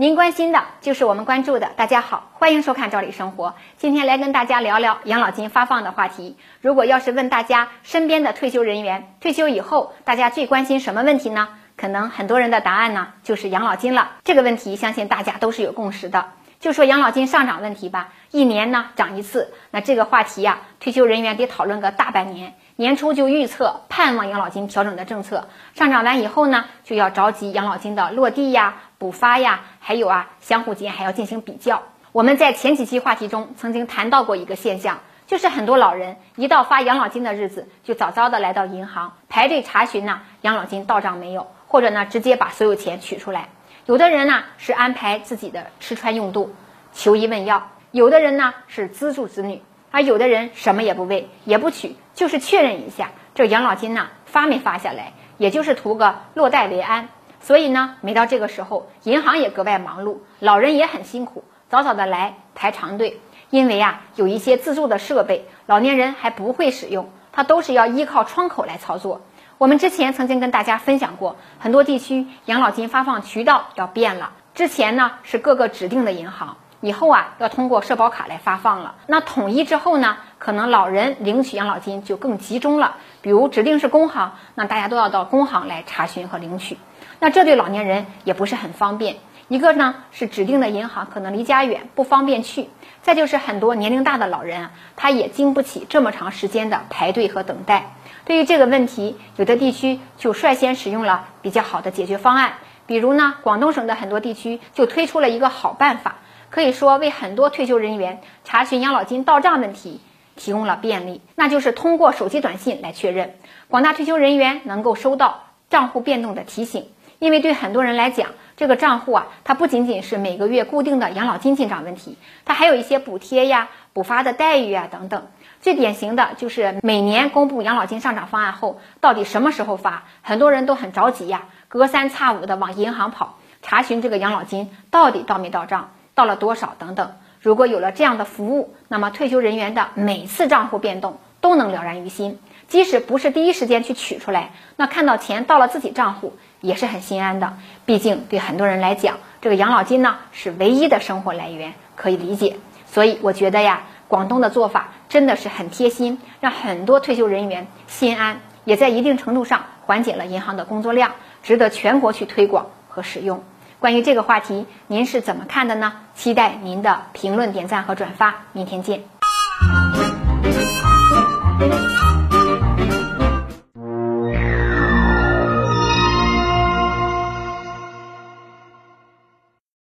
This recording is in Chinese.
您关心的就是我们关注的。大家好，欢迎收看《赵理生活》。今天来跟大家聊聊养老金发放的话题。如果要是问大家身边的退休人员，退休以后大家最关心什么问题呢？可能很多人的答案呢就是养老金了。这个问题相信大家都是有共识的。就说养老金上涨问题吧，一年呢涨一次，那这个话题呀，退休人员得讨论个大半年。年初就预测盼望养老金调整的政策上涨完以后呢，就要着急养老金的落地呀、补发呀，还有啊，相互间还要进行比较。我们在前几期话题中曾经谈到过一个现象，就是很多老人一到发养老金的日子，就早早的来到银行排队查询呢，养老金到账没有，或者呢直接把所有钱取出来。有的人呢是安排自己的吃穿用度，求医问药；有的人呢是资助子女。而有的人什么也不为，也不取，就是确认一下这养老金呢发没发下来，也就是图个落袋为安。所以呢，每到这个时候，银行也格外忙碌，老人也很辛苦，早早的来排长队。因为啊，有一些自助的设备，老年人还不会使用，他都是要依靠窗口来操作。我们之前曾经跟大家分享过，很多地区养老金发放渠道要变了，之前呢是各个指定的银行。以后啊，要通过社保卡来发放了。那统一之后呢，可能老人领取养老金就更集中了。比如指定是工行，那大家都要到工行来查询和领取。那这对老年人也不是很方便。一个呢是指定的银行可能离家远，不方便去；再就是很多年龄大的老人啊，他也经不起这么长时间的排队和等待。对于这个问题，有的地区就率先使用了比较好的解决方案。比如呢，广东省的很多地区就推出了一个好办法。可以说为很多退休人员查询养老金到账问题提供了便利，那就是通过手机短信来确认。广大退休人员能够收到账户变动的提醒，因为对很多人来讲，这个账户啊，它不仅仅是每个月固定的养老金进账问题，它还有一些补贴呀、补发的待遇啊等等。最典型的就是每年公布养老金上涨方案后，到底什么时候发，很多人都很着急呀，隔三差五的往银行跑查询这个养老金到底到没到账。到了多少等等，如果有了这样的服务，那么退休人员的每次账户变动都能了然于心，即使不是第一时间去取出来，那看到钱到了自己账户也是很心安的。毕竟对很多人来讲，这个养老金呢是唯一的生活来源，可以理解。所以我觉得呀，广东的做法真的是很贴心，让很多退休人员心安，也在一定程度上缓解了银行的工作量，值得全国去推广和使用。关于这个话题，您是怎么看的呢？期待您的评论、点赞和转发。明天见。